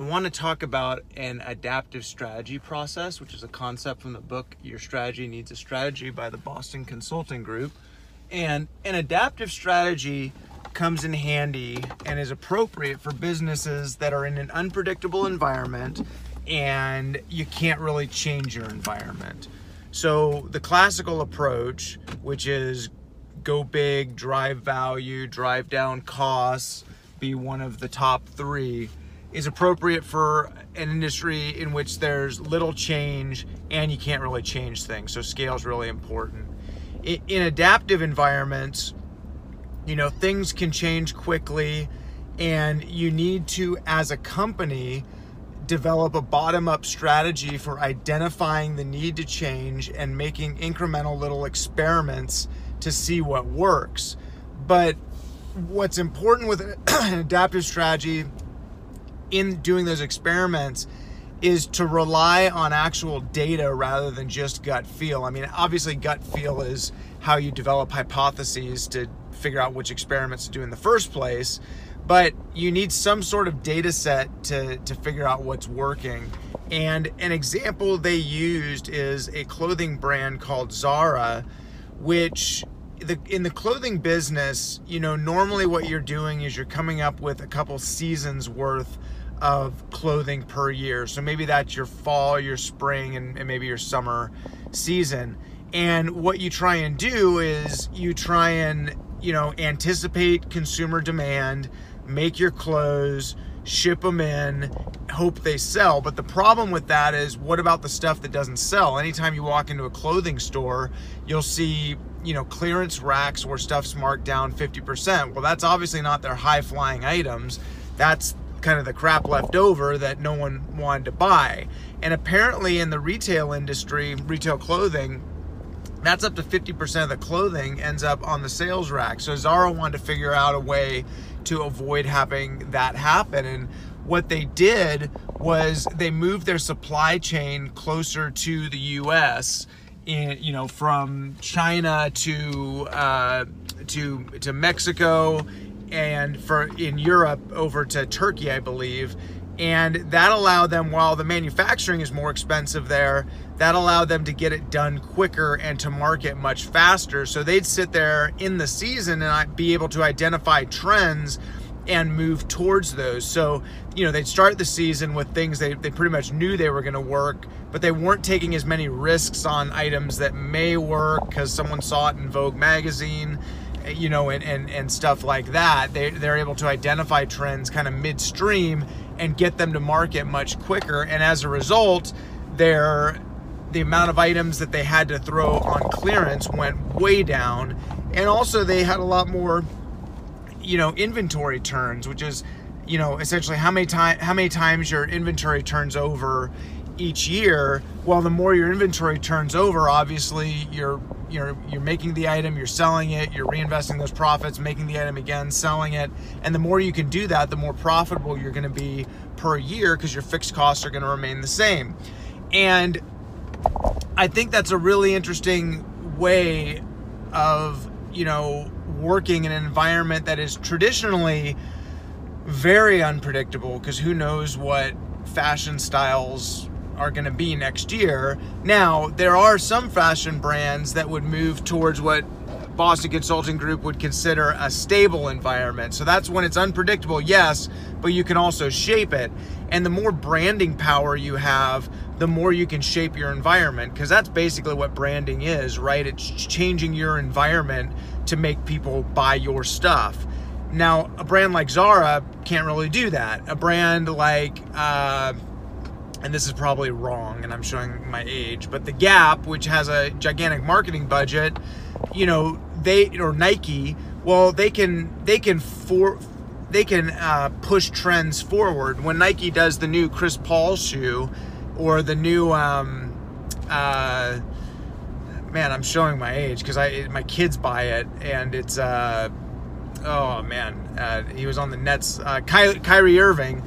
I want to talk about an adaptive strategy process, which is a concept from the book Your Strategy Needs a Strategy by the Boston Consulting Group. And an adaptive strategy comes in handy and is appropriate for businesses that are in an unpredictable environment and you can't really change your environment. So, the classical approach, which is go big, drive value, drive down costs, be one of the top three, is appropriate for an industry in which there's little change and you can't really change things. So, scale is really important. In adaptive environments, you know, things can change quickly, and you need to, as a company, develop a bottom up strategy for identifying the need to change and making incremental little experiments to see what works. But what's important with an adaptive strategy in doing those experiments is to rely on actual data rather than just gut feel. I mean, obviously, gut feel is how you develop hypotheses to figure out which experiments to do in the first place but you need some sort of data set to, to figure out what's working. And an example they used is a clothing brand called Zara, which the, in the clothing business, you know, normally what you're doing is you're coming up with a couple seasons worth of clothing per year. So maybe that's your fall, your spring, and, and maybe your summer season. And what you try and do is you try and, you know, anticipate consumer demand make your clothes, ship them in, hope they sell. But the problem with that is what about the stuff that doesn't sell? Anytime you walk into a clothing store, you'll see, you know, clearance racks where stuff's marked down 50%. Well, that's obviously not their high flying items. That's kind of the crap left over that no one wanted to buy. And apparently in the retail industry, retail clothing, that's up to 50% of the clothing ends up on the sales rack. So Zara wanted to figure out a way to avoid having that happen. And what they did was they moved their supply chain closer to the U.S. In, you know, from China to uh, to to Mexico, and for in Europe over to Turkey, I believe. And that allowed them while the manufacturing is more expensive there that allowed them to get it done quicker and to market much faster. So they'd sit there in the season and be able to identify trends and move towards those. So you know they'd start the season with things they, they pretty much knew they were going to work but they weren't taking as many risks on items that may work because someone saw it in vogue magazine you know and, and, and stuff like that they, they're able to identify trends kind of midstream and get them to market much quicker. And as a result, their the amount of items that they had to throw on clearance went way down. And also they had a lot more, you know, inventory turns, which is, you know, essentially how many time how many times your inventory turns over each year. Well, the more your inventory turns over, obviously you're you're you're making the item, you're selling it, you're reinvesting those profits, making the item again, selling it, and the more you can do that, the more profitable you're going to be per year because your fixed costs are going to remain the same. And I think that's a really interesting way of, you know, working in an environment that is traditionally very unpredictable because who knows what fashion styles are going to be next year. Now, there are some fashion brands that would move towards what Boston Consulting Group would consider a stable environment. So that's when it's unpredictable, yes, but you can also shape it. And the more branding power you have, the more you can shape your environment because that's basically what branding is, right? It's changing your environment to make people buy your stuff. Now, a brand like Zara can't really do that. A brand like, uh, and this is probably wrong and I'm showing my age, but the Gap, which has a gigantic marketing budget, you know, they or Nike, well, they can they can for they can uh, push trends forward. When Nike does the new Chris Paul shoe or the new um, uh, man, I'm showing my age because I my kids buy it and it's uh, oh man, uh, he was on the Nets. Uh, Ky- Kyrie Irving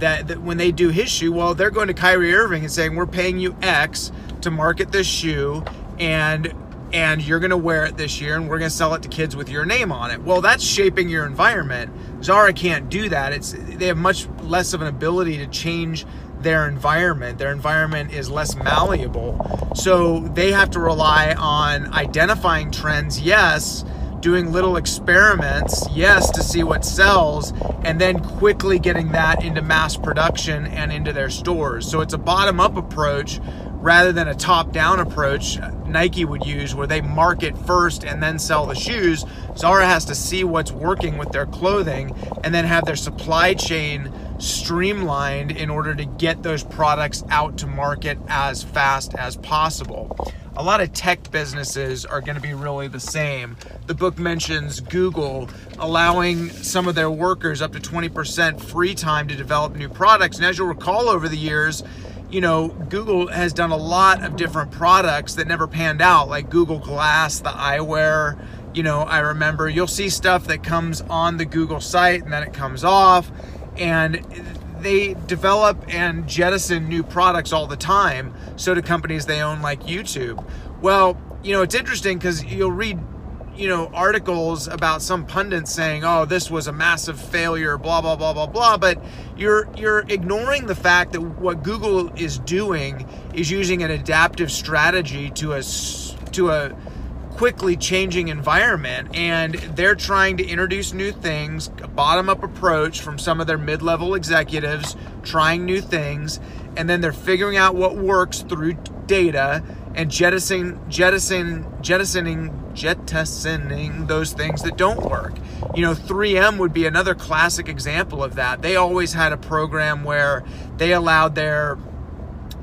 that, that when they do his shoe, well, they're going to Kyrie Irving and saying, "We're paying you X to market this shoe," and and you're going to wear it this year and we're going to sell it to kids with your name on it. Well, that's shaping your environment. Zara can't do that. It's they have much less of an ability to change their environment. Their environment is less malleable. So they have to rely on identifying trends, yes, doing little experiments, yes, to see what sells, and then quickly getting that into mass production and into their stores. So it's a bottom up approach rather than a top down approach Nike would use where they market first and then sell the shoes. Zara has to see what's working with their clothing and then have their supply chain streamlined in order to get those products out to market as fast as possible. A lot of tech businesses are going to be really the same. The book mentions Google allowing some of their workers up to 20% free time to develop new products. And as you'll recall over the years, you know, Google has done a lot of different products that never panned out, like Google Glass, the eyewear. You know, I remember you'll see stuff that comes on the Google site and then it comes off. And they develop and jettison new products all the time. So do companies they own, like YouTube. Well, you know, it's interesting because you'll read you know articles about some pundits saying oh this was a massive failure blah blah blah blah blah but you're you're ignoring the fact that what google is doing is using an adaptive strategy to a to a quickly changing environment and they're trying to introduce new things a bottom up approach from some of their mid-level executives trying new things and then they're figuring out what works through data and jettisoning jettisoning jettisoning jettisoning those things that don't work. You know, 3M would be another classic example of that. They always had a program where they allowed their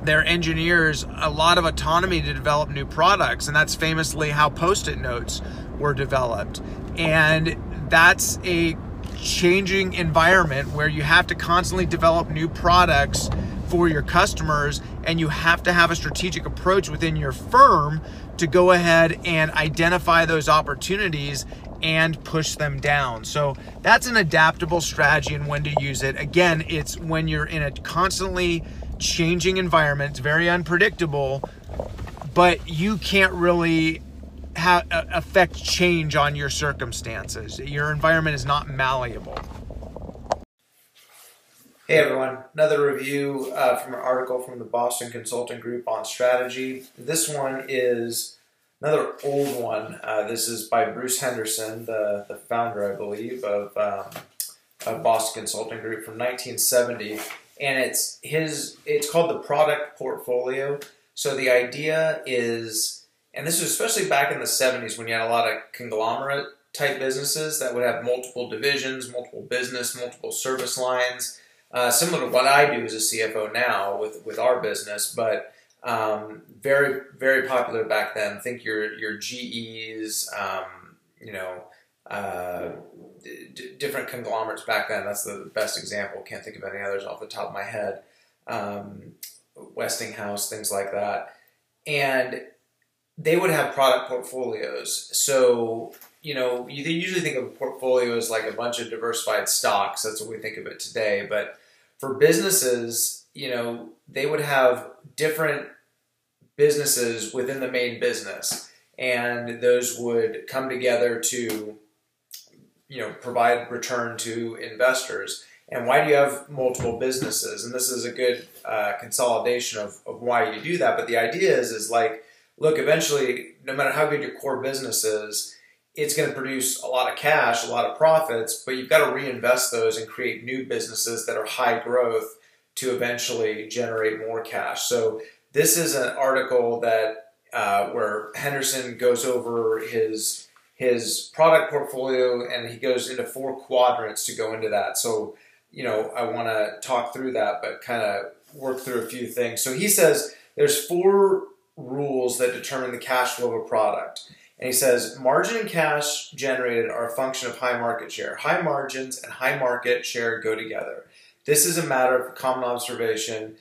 their engineers a lot of autonomy to develop new products and that's famously how post-it notes were developed. And that's a changing environment where you have to constantly develop new products for your customers and you have to have a strategic approach within your firm to go ahead and identify those opportunities and push them down. So that's an adaptable strategy and when to use it. Again, it's when you're in a constantly changing environment, it's very unpredictable, but you can't really have affect change on your circumstances. Your environment is not malleable. Hey everyone, another review uh, from an article from the Boston Consulting Group on strategy. This one is another old one. Uh, this is by Bruce Henderson, the, the founder, I believe, of, um, of Boston Consulting Group from 1970. And it's his. It's called the product portfolio. So the idea is, and this was especially back in the 70s when you had a lot of conglomerate type businesses that would have multiple divisions, multiple business, multiple service lines uh, similar to what I do as a CFO now with with our business, but um, very very popular back then. Think your your GEs, um, you know, uh, d- different conglomerates back then. That's the best example. Can't think of any others off the top of my head. Um, Westinghouse, things like that, and they would have product portfolios. So you know, you usually think of a portfolio as like a bunch of diversified stocks. That's what we think of it today, but for businesses, you know, they would have different businesses within the main business, and those would come together to, you know, provide return to investors. And why do you have multiple businesses? And this is a good uh, consolidation of, of why you do that. But the idea is, is like, look, eventually, no matter how good your core business is, it's going to produce a lot of cash, a lot of profits, but you've got to reinvest those and create new businesses that are high growth to eventually generate more cash. So this is an article that uh, where Henderson goes over his his product portfolio and he goes into four quadrants to go into that. So you know I want to talk through that, but kind of work through a few things. So he says there's four rules that determine the cash flow of a product. And he says margin and cash generated are a function of high market share. High margins and high market share go together. This is a matter of common observation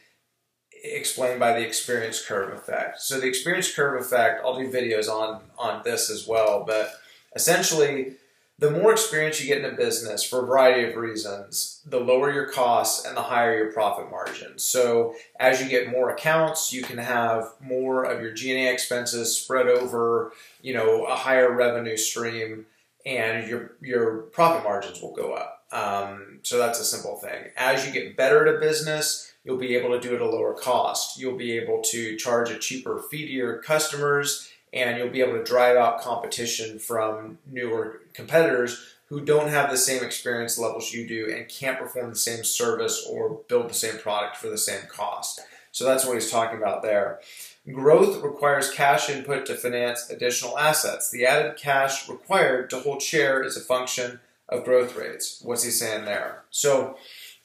explained by the experience curve effect. So the experience curve effect, I'll do videos on on this as well, but essentially the more experience you get in a business for a variety of reasons, the lower your costs and the higher your profit margin. So as you get more accounts, you can have more of your G&A expenses spread over, you know, a higher revenue stream and your your profit margins will go up. Um, so that's a simple thing. As you get better at a business, you'll be able to do it at a lower cost. You'll be able to charge a cheaper fee to your customers and you'll be able to drive out competition from newer competitors who don't have the same experience levels you do and can't perform the same service or build the same product for the same cost. So that's what he's talking about there. Growth requires cash input to finance additional assets. The added cash required to hold share is a function of growth rates. What's he saying there? So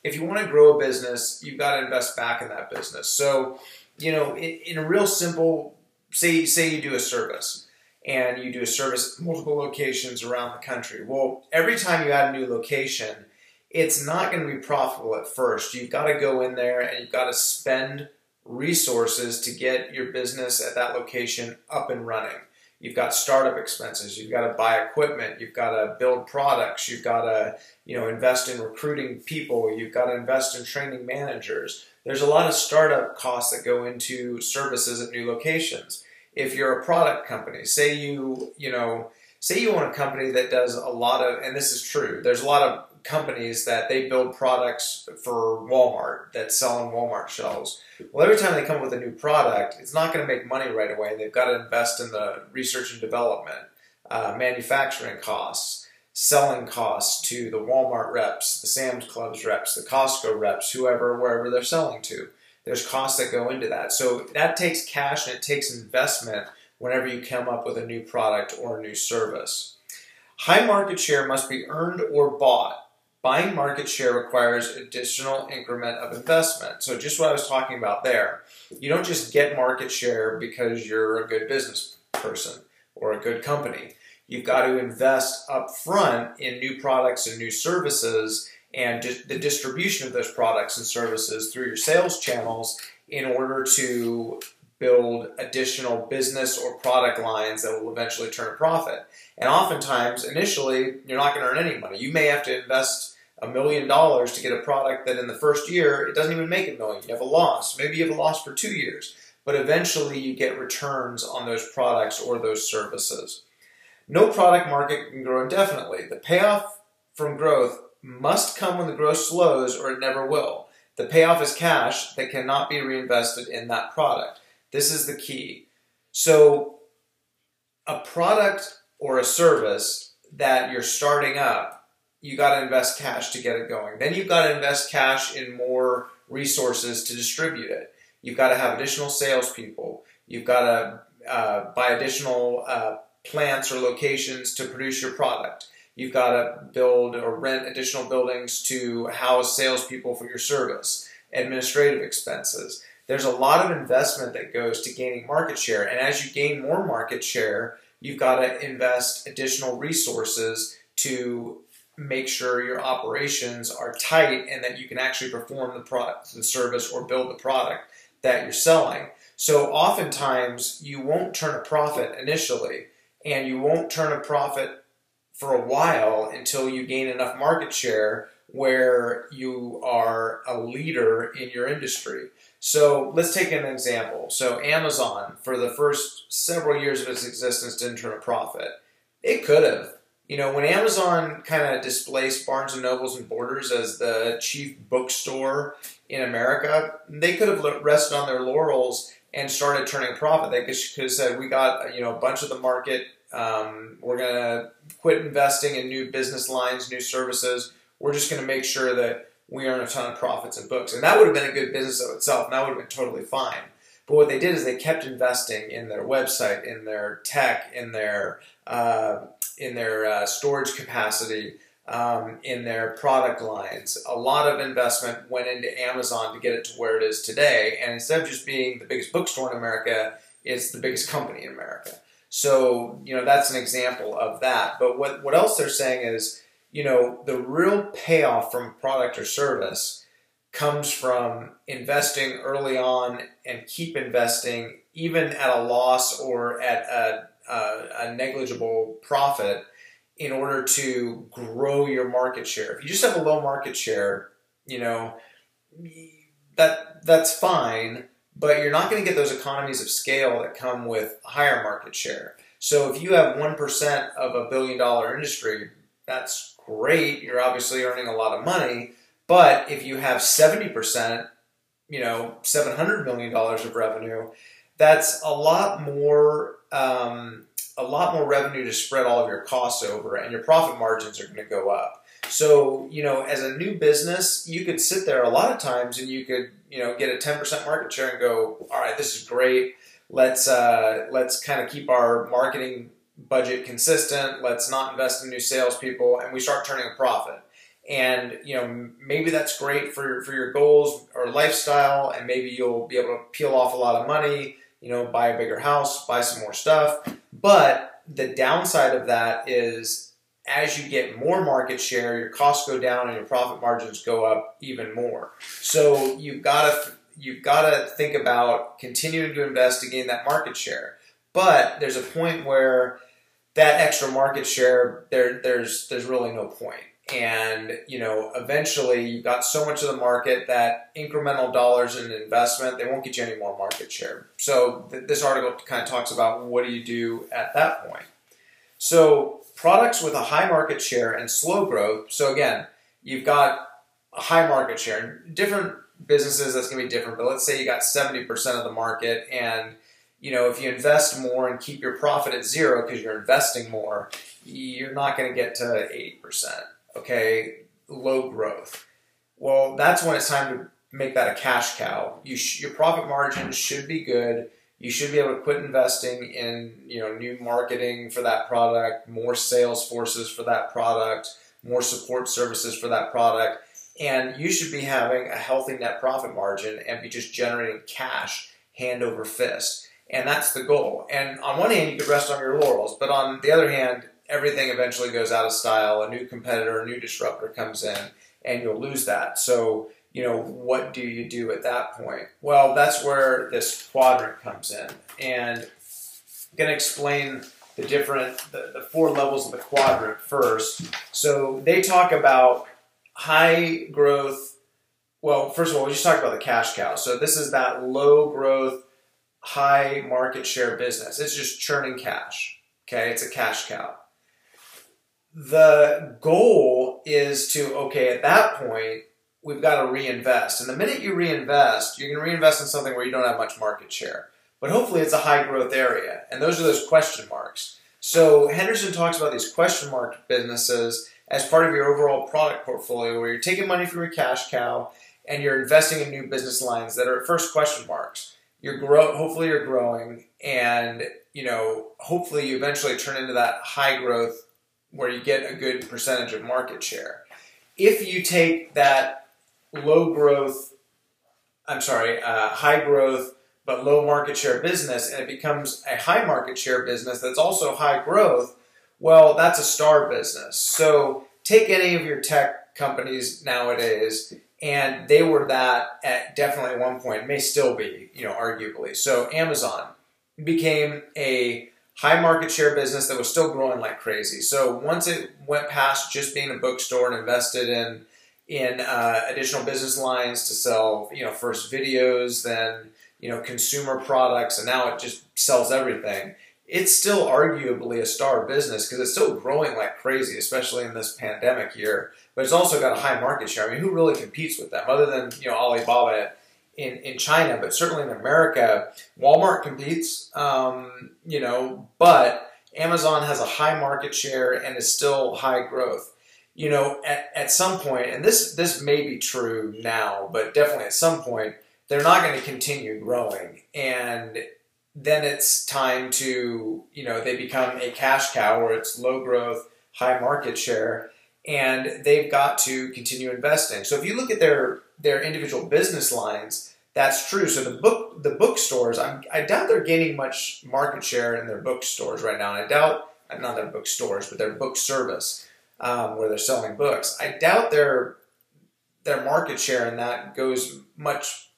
if you want to grow a business, you've got to invest back in that business. So, you know, in, in a real simple say say you do a service and you do a service at multiple locations around the country. Well, every time you add a new location, it's not going to be profitable at first. You've got to go in there and you've got to spend resources to get your business at that location up and running. You've got startup expenses. You've got to buy equipment. You've got to build products. You've got to, you know, invest in recruiting people. You've got to invest in training managers. There's a lot of startup costs that go into services at new locations. If you're a product company, say you, you know, say you own a company that does a lot of, and this is true, there's a lot of companies that they build products for Walmart that sell on Walmart shelves. Well, every time they come up with a new product, it's not going to make money right away. They've got to invest in the research and development, uh, manufacturing costs, selling costs to the Walmart reps, the Sam's Clubs reps, the Costco reps, whoever, wherever they're selling to. There's costs that go into that. So that takes cash and it takes investment whenever you come up with a new product or a new service. High market share must be earned or bought Buying market share requires additional increment of investment. So just what I was talking about there. You don't just get market share because you're a good business person or a good company. You've got to invest up front in new products and new services and the distribution of those products and services through your sales channels in order to build additional business or product lines that will eventually turn a profit. And oftentimes, initially, you're not going to earn any money. You may have to invest a million dollars to get a product that in the first year it doesn't even make a million. You have a loss. Maybe you have a loss for two years, but eventually you get returns on those products or those services. No product market can grow indefinitely. The payoff from growth must come when the growth slows or it never will. The payoff is cash that cannot be reinvested in that product. This is the key. So, a product or a service that you're starting up you got to invest cash to get it going. Then you've got to invest cash in more resources to distribute it. You've got to have additional salespeople. You've got to uh, buy additional uh, plants or locations to produce your product. You've got to build or rent additional buildings to house salespeople for your service, administrative expenses. There's a lot of investment that goes to gaining market share. And as you gain more market share, you've got to invest additional resources to make sure your operations are tight and that you can actually perform the product, the service, or build the product that you're selling. So oftentimes you won't turn a profit initially, and you won't turn a profit for a while until you gain enough market share where you are a leader in your industry. So let's take an example. So Amazon, for the first several years of its existence, didn't turn a profit. It could have you know, when Amazon kind of displaced Barnes and Nobles and Borders as the chief bookstore in America, they could have rested on their laurels and started turning profit. They could have said, "We got you know a bunch of the market. Um, we're gonna quit investing in new business lines, new services. We're just gonna make sure that we earn a ton of profits in books." And that would have been a good business of itself, and that would have been totally fine. But what they did is they kept investing in their website, in their tech, in their uh, in their uh, storage capacity, um, in their product lines. A lot of investment went into Amazon to get it to where it is today. And instead of just being the biggest bookstore in America, it's the biggest company in America. So, you know, that's an example of that. But what, what else they're saying is, you know, the real payoff from product or service comes from investing early on and keep investing even at a loss or at a a, a negligible profit in order to grow your market share. If you just have a low market share, you know, that that's fine, but you're not going to get those economies of scale that come with higher market share. So if you have 1% of a billion dollar industry, that's great. You're obviously earning a lot of money. But if you have 70%, you know, $700 million of revenue, that's a lot more, um, a lot more revenue to spread all of your costs over and your profit margins are going to go up. So, you know, as a new business, you could sit there a lot of times and you could, you know, get a 10% market share and go, all right, this is great. Let's, uh, let's kind of keep our marketing budget consistent. Let's not invest in new salespeople and we start turning a profit. And, you know, maybe that's great for, for your goals or lifestyle. And maybe you'll be able to peel off a lot of money, you know, buy a bigger house, buy some more stuff. But the downside of that is as you get more market share, your costs go down and your profit margins go up even more. So you've got to you've got to think about continuing to invest to gain that market share. But there's a point where that extra market share there there's there's really no point. And you know, eventually you've got so much of the market that incremental dollars in investment they won't get you any more market share. So th- this article kind of talks about what do you do at that point. So products with a high market share and slow growth. So again, you've got a high market share. Different businesses that's going to be different, but let's say you got 70% of the market and you know, if you invest more and keep your profit at zero because you're investing more, you're not going to get to 80%. Okay, low growth. Well, that's when it's time to make that a cash cow. You sh- your profit margins should be good you should be able to quit investing in you know new marketing for that product more sales forces for that product more support services for that product and you should be having a healthy net profit margin and be just generating cash hand over fist. And that's the goal. And on one hand you could rest on your laurels but on the other hand everything eventually goes out of style a new competitor a new disruptor comes in and you'll lose that. So you know, what do you do at that point? Well, that's where this quadrant comes in. And I'm going to explain the different, the, the four levels of the quadrant first. So they talk about high growth. Well, first of all, we just talked about the cash cow. So this is that low growth, high market share business. It's just churning cash. Okay, it's a cash cow. The goal is to, okay, at that point, we've got to reinvest. And the minute you reinvest, you're going to reinvest in something where you don't have much market share. But hopefully it's a high growth area. And those are those question marks. So Henderson talks about these question mark businesses as part of your overall product portfolio where you're taking money from your cash cow and you're investing in new business lines that are at first question marks. You're grow hopefully you're growing and you know hopefully you eventually turn into that high growth where you get a good percentage of market share. If you take that low growth, I'm sorry, uh, high growth but low market share business and it becomes a high market share business that's also high growth, well, that's a star business. So take any of your tech companies nowadays and they were that at definitely one point, may still be, you know, arguably. So Amazon became a high market share business that was still growing like crazy. So once it went past just being a bookstore and invested in in uh, additional business lines to sell, you know, first videos, then you know, consumer products, and now it just sells everything. It's still arguably a star business because it's still growing like crazy, especially in this pandemic year. But it's also got a high market share. I mean, who really competes with them other than you know Alibaba in, in China, but certainly in America, Walmart competes, um, you know, but Amazon has a high market share and is still high growth you know, at, at some point, and this this may be true now, but definitely at some point, they're not going to continue growing, and then it's time to you know they become a cash cow where it's low growth, high market share, and they've got to continue investing. So if you look at their their individual business lines, that's true. So the book the bookstores, I'm, I doubt they're gaining much market share in their bookstores right now. And I doubt not their bookstores, but their book service um, where they're selling books. I doubt their their market share in that goes much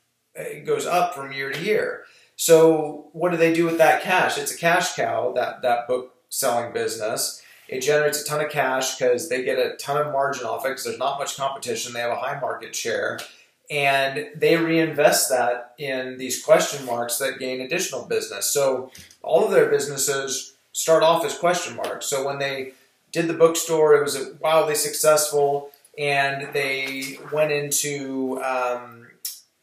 goes up from year to year. So what do they do with that cash? It's a cash cow that that book selling business, It generates a ton of cash because they get a ton of margin off it because there's not much competition. They have a high market share. And they reinvest that in these question marks that gain additional business. So all of their businesses start off as question marks. So when they did the bookstore, it was wildly successful, and they went into um,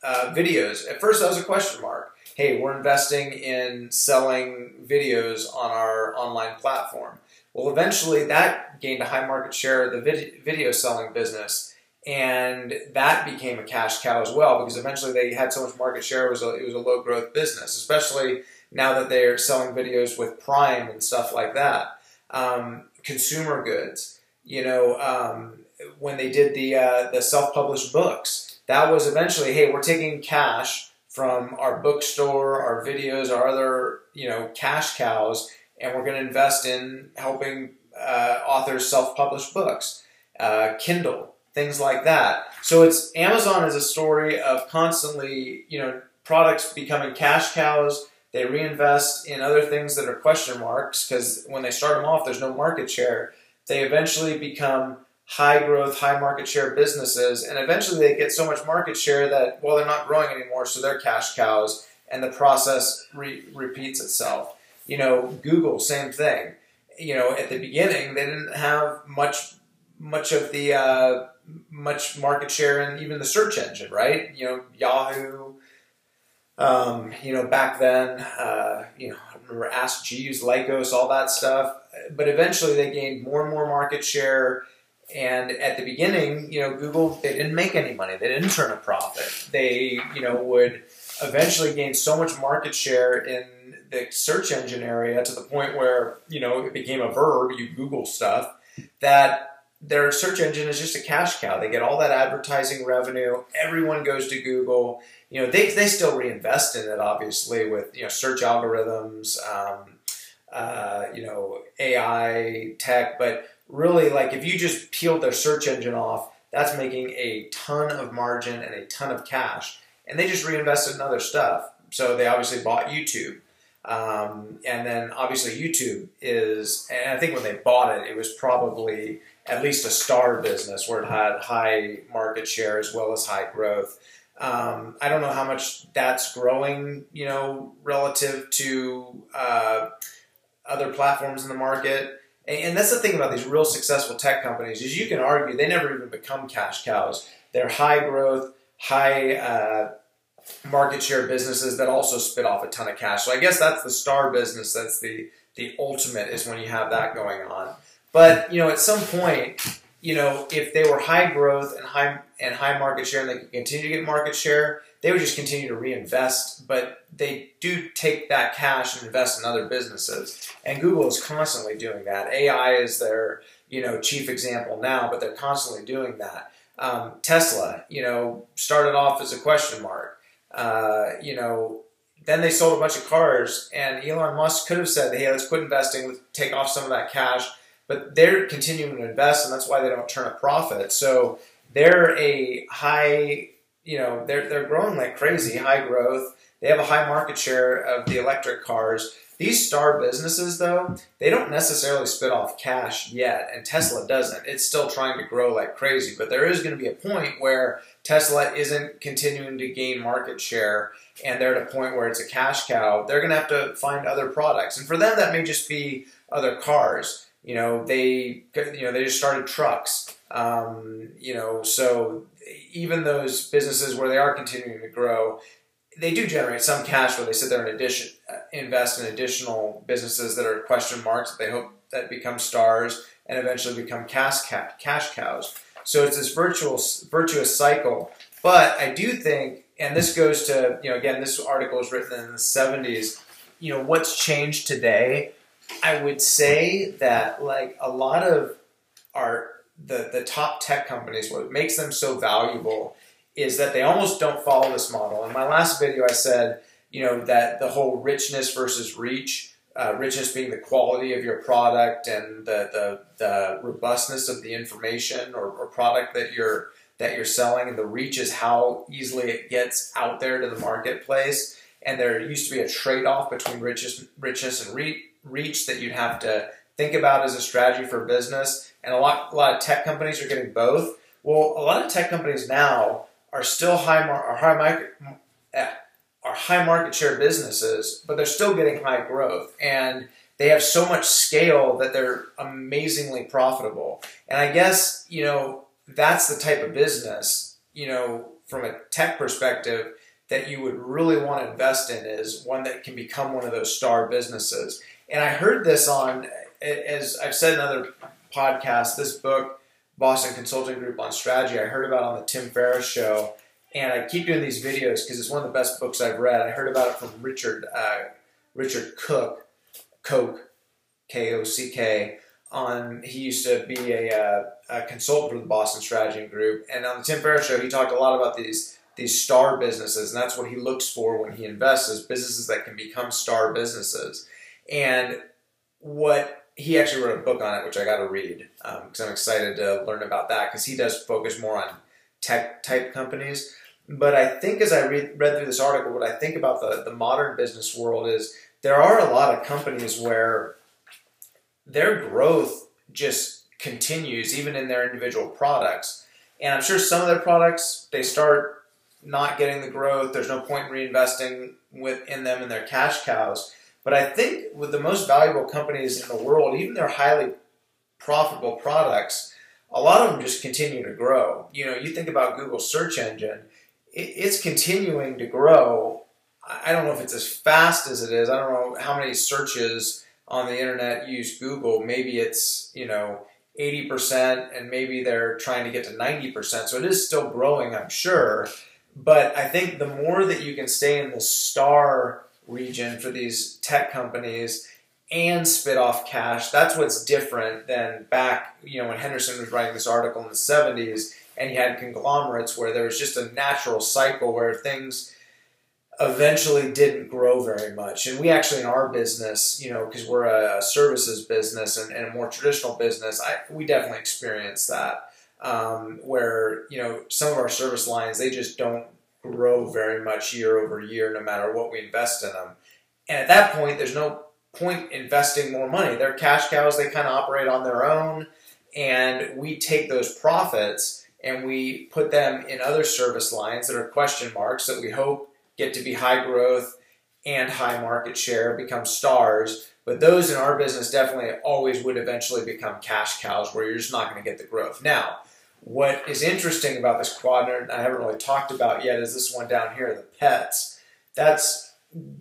uh, videos. At first, that was a question mark. Hey, we're investing in selling videos on our online platform. Well, eventually, that gained a high market share of the vid- video selling business, and that became a cash cow as well because eventually they had so much market share. It was a, it was a low growth business, especially now that they're selling videos with Prime and stuff like that. Um, consumer goods, you know, um, when they did the uh, the self published books, that was eventually, hey, we're taking cash from our bookstore, our videos, our other you know cash cows, and we're going to invest in helping uh, authors self publish books, uh, Kindle, things like that. So it's Amazon is a story of constantly you know products becoming cash cows they reinvest in other things that are question marks because when they start them off, there's no market share. They eventually become high growth, high market share businesses, and eventually they get so much market share that, well, they're not growing anymore, so they're cash cows, and the process re- repeats itself. You know, Google, same thing. You know, at the beginning, they didn't have much much of the uh, much market share in even the search engine, right? You know, Yahoo, um, you know, back then, uh, you know, I remember Ask Jeeves, Lycos, all that stuff. But eventually they gained more and more market share. And at the beginning, you know, Google, they didn't make any money. They didn't turn a profit. They, you know, would eventually gain so much market share in the search engine area to the point where, you know, it became a verb, you Google stuff, that their search engine is just a cash cow. They get all that advertising revenue. Everyone goes to Google you know, they, they still reinvest in it, obviously, with, you know, search algorithms, um, uh, you know, AI tech. But really, like, if you just peeled their search engine off, that's making a ton of margin and a ton of cash. And they just reinvested in other stuff. So they obviously bought YouTube. Um, and then obviously YouTube is, and I think when they bought it, it was probably at least a star business where it had high market share as well as high growth. Um, I don't know how much that's growing, you know, relative to uh, other platforms in the market. And, and, that's the thing about these real successful tech companies is you can argue they never even become cash cows. They're high growth, high uh, market share businesses that also spit off a ton of cash. So I guess that's the star business. That's the the ultimate is when you have that going on. But you know, at some point, you know, if they were high growth and high and high market share and they could continue to get market share, they would just continue to reinvest. But they do take that cash and invest in other businesses. And Google is constantly doing that. AI is their, you know, chief example now, but they're constantly doing that. Um, Tesla, you know, started off as a question mark. Uh, you know, then they sold a bunch of cars, and Elon Musk could have said, "Hey, let's quit investing, take off some of that cash." But they're continuing to invest, and that's why they don't turn a profit. So they're a high, you know, they're they're growing like crazy, high growth. They have a high market share of the electric cars. These star businesses, though, they don't necessarily spit off cash yet, and Tesla doesn't. It's still trying to grow like crazy, but there is going to be a point where Tesla isn't continuing to gain market share, and they're at a point where it's a cash cow. They're going to have to find other products, and for them, that may just be other cars. You know, they you know they just started trucks. Um, you know, so even those businesses where they are continuing to grow, they do generate some cash where they sit there and addition uh, invest in additional businesses that are question marks that they hope that become stars and eventually become cash cash cows. So it's this virtuous virtuous cycle. But I do think, and this goes to you know again, this article was written in the '70s. You know what's changed today I would say that like a lot of our the the top tech companies, what makes them so valuable is that they almost don't follow this model. In my last video, I said you know that the whole richness versus reach. Uh, richness being the quality of your product and the, the, the robustness of the information or, or product that you're that you're selling, and the reach is how easily it gets out there to the marketplace. And there used to be a trade off between richness, richness and reach reach that you'd have to think about as a strategy for business, and a lot a lot of tech companies are getting both. Well, a lot of tech companies now are still high mar- are high market eh, are high market share businesses, but they're still getting high growth and they have so much scale that they're amazingly profitable. And I guess, you know, that's the type of business, you know, from a tech perspective that you would really want to invest in is one that can become one of those star businesses. And I heard this on, as I've said in other podcasts, this book, Boston Consulting Group on Strategy, I heard about on the Tim Ferriss show. And I keep doing these videos because it's one of the best books I've read. I heard about it from Richard uh, Richard Cook, Koch, K O C K. On he used to be a, uh, a consultant for the Boston Strategy Group, and on the Tim Ferriss show, he talked a lot about these these star businesses, and that's what he looks for when he invests is businesses that can become star businesses. And what he actually wrote a book on it, which I got to read because um, I'm excited to learn about that because he does focus more on tech type companies. But I think as I read, read through this article, what I think about the, the modern business world is there are a lot of companies where their growth just continues even in their individual products. And I'm sure some of their products, they start not getting the growth. There's no point in reinvesting within them and their cash cows. But I think with the most valuable companies in the world, even their highly profitable products, a lot of them just continue to grow. You know, you think about Google's search engine, it's continuing to grow. I don't know if it's as fast as it is. I don't know how many searches on the internet use Google. Maybe it's, you know, 80% and maybe they're trying to get to 90%. So it is still growing, I'm sure. But I think the more that you can stay in the star region for these tech companies and spit off cash, that's what's different than back, you know, when Henderson was writing this article in the 70s and you had conglomerates where there was just a natural cycle where things eventually didn't grow very much. And we actually, in our business, you know, because we're a services business and, and, a more traditional business, I, we definitely experience that. Um, where, you know, some of our service lines, they just don't grow very much year over year, no matter what we invest in them. And at that point, there's no point investing more money. They're cash cows, they kind of operate on their own. And we take those profits and we put them in other service lines that are question marks that we hope get to be high growth and high market share, become stars. But those in our business definitely always would eventually become cash cows where you're just not going to get the growth. Now, what is interesting about this quadrant, I haven't really talked about yet, is this one down here, the pets. That's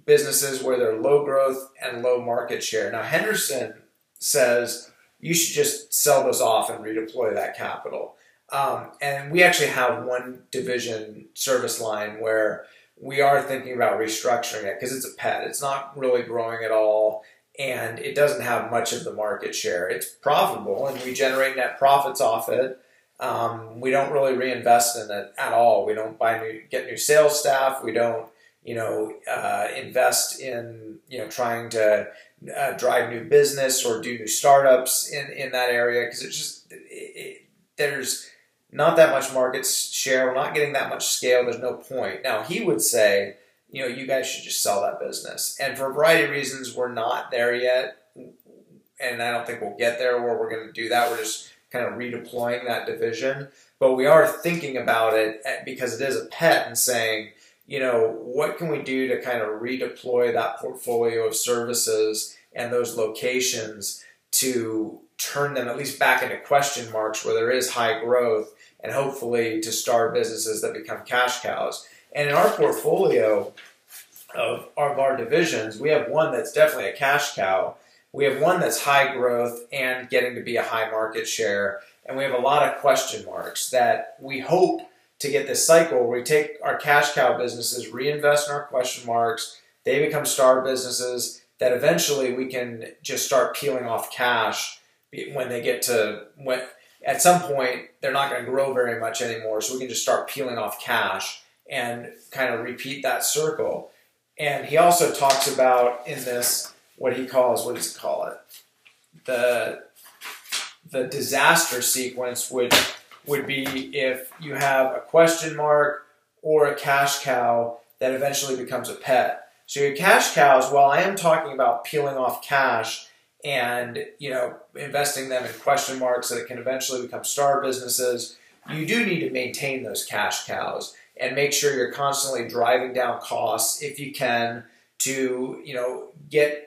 businesses where they're low growth and low market share. Now, Henderson says you should just sell those off and redeploy that capital. Um, and we actually have one division service line where we are thinking about restructuring it because it's a pet. It's not really growing at all and it doesn't have much of the market share. It's profitable and we generate net profits off it. Um, we don't really reinvest in it at all. We don't buy new, get new sales staff. We don't, you know, uh, invest in, you know, trying to uh, drive new business or do new startups in, in that area because it's just, it, it, there's, not that much market share. We're not getting that much scale. There's no point. Now, he would say, you know, you guys should just sell that business. And for a variety of reasons, we're not there yet. And I don't think we'll get there where we're going to do that. We're just kind of redeploying that division. But we are thinking about it because it is a pet and saying, you know, what can we do to kind of redeploy that portfolio of services and those locations to turn them at least back into question marks where there is high growth and hopefully to start businesses that become cash cows. And in our portfolio of, of our divisions, we have one that's definitely a cash cow. We have one that's high growth and getting to be a high market share. And we have a lot of question marks that we hope to get this cycle where we take our cash cow businesses, reinvest in our question marks, they become star businesses that eventually we can just start peeling off cash when they get to when at some point they're not going to grow very much anymore so we can just start peeling off cash and kind of repeat that circle and he also talks about in this what he calls what does he call it? The the disaster sequence would would be if you have a question mark or a cash cow that eventually becomes a pet. So your cash cows while i am talking about peeling off cash and you know investing them in question marks that can eventually become star businesses you do need to maintain those cash cows and make sure you're constantly driving down costs if you can to you know get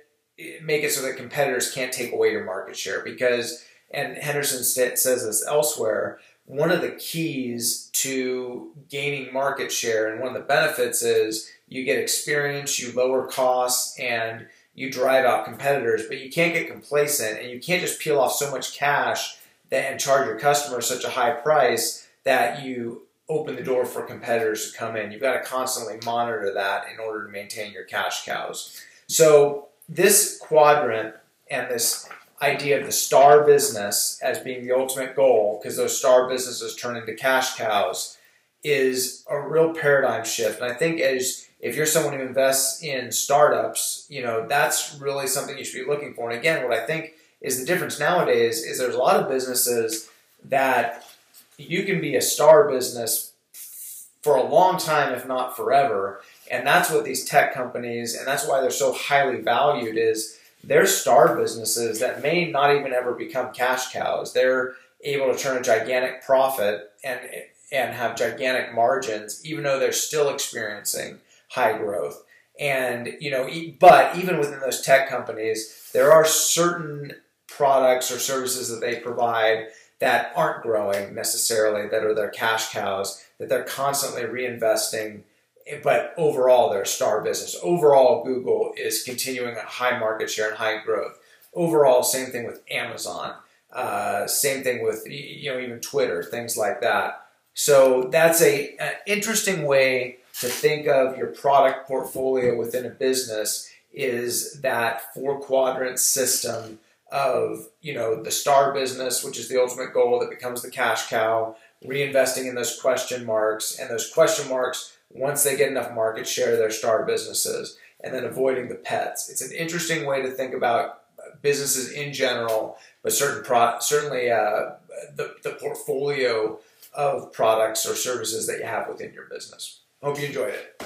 make it so that competitors can't take away your market share because and henderson says this elsewhere one of the keys to gaining market share and one of the benefits is you get experience you lower costs and you drive out competitors but you can't get complacent and you can't just peel off so much cash that, and charge your customers such a high price that you open the door for competitors to come in. You've got to constantly monitor that in order to maintain your cash cows. So this quadrant and this idea of the star business as being the ultimate goal, because those star businesses turn into cash cows, is a real paradigm shift. And I think as if you're someone who invests in startups, you know, that's really something you should be looking for. And again, what I think is the difference nowadays is there's a lot of businesses that you can be a star business for a long time, if not forever. And that's what these tech companies, and that's why they're so highly valued, is they're star businesses that may not even ever become cash cows. They're able to turn a gigantic profit and and have gigantic margins, even though they're still experiencing high growth. And you know, but even within those tech companies, there are certain products or services that they provide that aren't growing necessarily, that are their cash cows, that they're constantly reinvesting. But overall, they're a star business. Overall, Google is continuing a high market share and high growth. Overall, same thing with Amazon. Uh, same thing with you know even Twitter, things like that. So that's a interesting way to think of your product portfolio within a business. Is that four quadrant system of you know the star business, which is the ultimate goal that becomes the cash cow, reinvesting in those question marks, and those question marks once they get enough market share, their star businesses, and then avoiding the pets. It's an interesting way to think about businesses in general, but certain pro- certainly uh, the, the portfolio of products or services that you have within your business. Hope you enjoyed it.